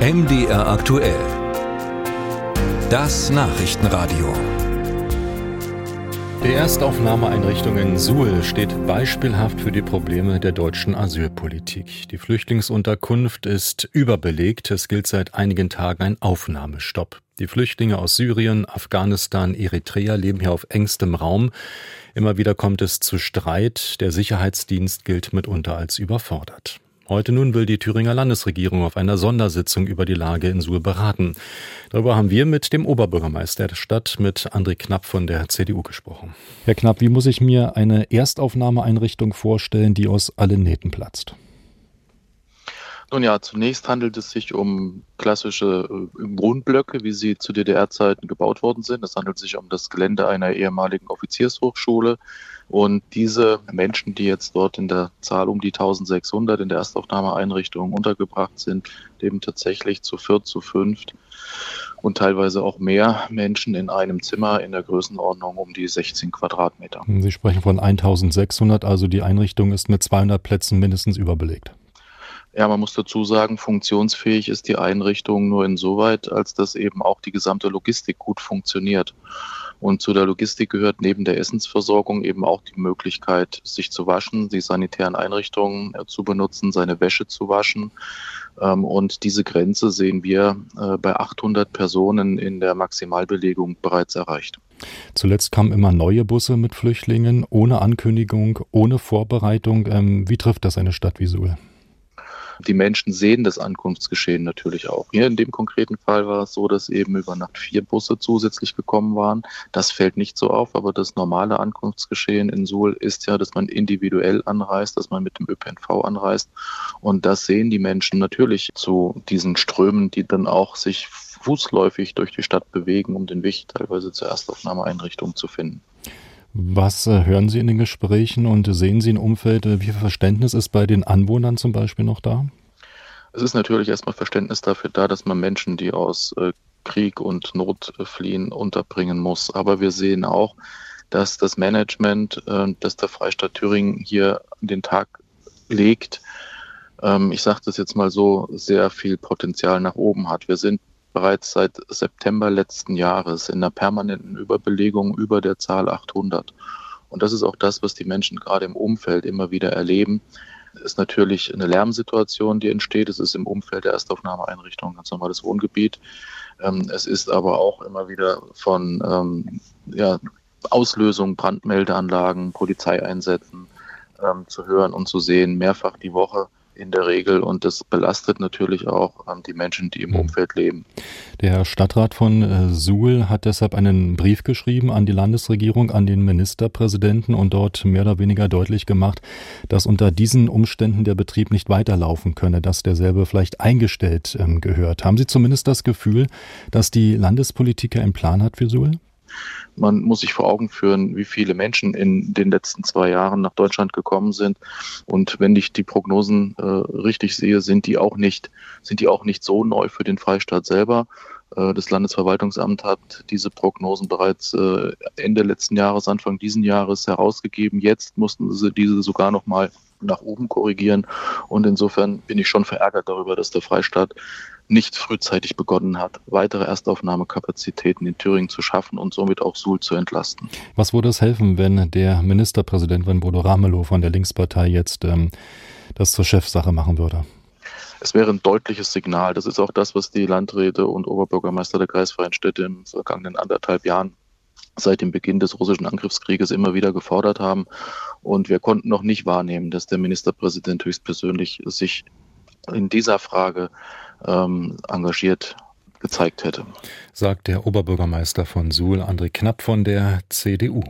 MDR aktuell. Das Nachrichtenradio. Die Erstaufnahmeeinrichtung in Suhl steht beispielhaft für die Probleme der deutschen Asylpolitik. Die Flüchtlingsunterkunft ist überbelegt. Es gilt seit einigen Tagen ein Aufnahmestopp. Die Flüchtlinge aus Syrien, Afghanistan, Eritrea leben hier auf engstem Raum. Immer wieder kommt es zu Streit. Der Sicherheitsdienst gilt mitunter als überfordert. Heute nun will die Thüringer Landesregierung auf einer Sondersitzung über die Lage in Suhl beraten. Darüber haben wir mit dem Oberbürgermeister der Stadt, mit André Knapp von der CDU gesprochen. Herr Knapp, wie muss ich mir eine Erstaufnahmeeinrichtung vorstellen, die aus allen Nähten platzt? Nun ja, zunächst handelt es sich um klassische äh, Wohnblöcke, wie sie zu DDR-Zeiten gebaut worden sind. Es handelt sich um das Gelände einer ehemaligen Offiziershochschule. Und diese Menschen, die jetzt dort in der Zahl um die 1600 in der Erstaufnahmeeinrichtung untergebracht sind, leben tatsächlich zu viert, zu fünft und teilweise auch mehr Menschen in einem Zimmer in der Größenordnung um die 16 Quadratmeter. Sie sprechen von 1600, also die Einrichtung ist mit 200 Plätzen mindestens überbelegt. Ja, man muss dazu sagen, funktionsfähig ist die Einrichtung nur insoweit, als dass eben auch die gesamte Logistik gut funktioniert. Und zu der Logistik gehört neben der Essensversorgung eben auch die Möglichkeit, sich zu waschen, die sanitären Einrichtungen äh, zu benutzen, seine Wäsche zu waschen. Ähm, und diese Grenze sehen wir äh, bei 800 Personen in der Maximalbelegung bereits erreicht. Zuletzt kamen immer neue Busse mit Flüchtlingen, ohne Ankündigung, ohne Vorbereitung. Ähm, wie trifft das eine Stadt wie Suhl? Die Menschen sehen das Ankunftsgeschehen natürlich auch. Hier in dem konkreten Fall war es so, dass eben über Nacht vier Busse zusätzlich gekommen waren. Das fällt nicht so auf, aber das normale Ankunftsgeschehen in Suhl ist ja, dass man individuell anreist, dass man mit dem ÖPNV anreist. Und das sehen die Menschen natürlich zu diesen Strömen, die dann auch sich fußläufig durch die Stadt bewegen, um den Weg teilweise zur Erstaufnahmeeinrichtung zu finden. Was äh, hören Sie in den Gesprächen und sehen Sie im Umfeld, äh, wie viel Verständnis ist bei den Anwohnern zum Beispiel noch da? Es ist natürlich erstmal Verständnis dafür da, dass man Menschen, die aus äh, Krieg und Not fliehen, unterbringen muss. Aber wir sehen auch, dass das Management, das der Freistaat Thüringen hier den Tag legt, ähm, ich sage das jetzt mal so, sehr viel Potenzial nach oben hat. Wir sind bereits seit September letzten Jahres in einer permanenten Überbelegung über der Zahl 800. Und das ist auch das, was die Menschen gerade im Umfeld immer wieder erleben. Es ist natürlich eine Lärmsituation, die entsteht. Es ist im Umfeld der Erstaufnahmeeinrichtung ganz normales Wohngebiet. Ähm, es ist aber auch immer wieder von ähm, ja, Auslösung, Brandmeldeanlagen, Polizeieinsätzen ähm, zu hören und zu sehen, mehrfach die Woche in der Regel und das belastet natürlich auch ähm, die Menschen, die im hm. Umfeld leben. Der Stadtrat von äh, Suhl hat deshalb einen Brief geschrieben an die Landesregierung, an den Ministerpräsidenten und dort mehr oder weniger deutlich gemacht, dass unter diesen Umständen der Betrieb nicht weiterlaufen könne, dass derselbe vielleicht eingestellt ähm, gehört. Haben Sie zumindest das Gefühl, dass die Landespolitiker einen Plan hat für Suhl? Man muss sich vor Augen führen, wie viele Menschen in den letzten zwei Jahren nach Deutschland gekommen sind. Und wenn ich die Prognosen äh, richtig sehe, sind die auch nicht, sind die auch nicht so neu für den Freistaat selber. Äh, das Landesverwaltungsamt hat diese Prognosen bereits äh, Ende letzten Jahres, Anfang diesen Jahres herausgegeben. Jetzt mussten sie diese sogar noch mal nach oben korrigieren. Und insofern bin ich schon verärgert darüber, dass der Freistaat nicht frühzeitig begonnen hat, weitere Erstaufnahmekapazitäten in Thüringen zu schaffen und somit auch Suhl zu entlasten. Was würde es helfen, wenn der Ministerpräsident, wenn Bodo Ramelow von der Linkspartei jetzt ähm, das zur Chefsache machen würde? Es wäre ein deutliches Signal. Das ist auch das, was die Landräte und Oberbürgermeister der kreisfreien Städte im vergangenen anderthalb Jahren seit dem Beginn des russischen Angriffskrieges immer wieder gefordert haben. Und wir konnten noch nicht wahrnehmen, dass der Ministerpräsident höchstpersönlich sich in dieser Frage ähm, engagiert gezeigt hätte. Sagt der Oberbürgermeister von Suhl, André Knapp von der CDU.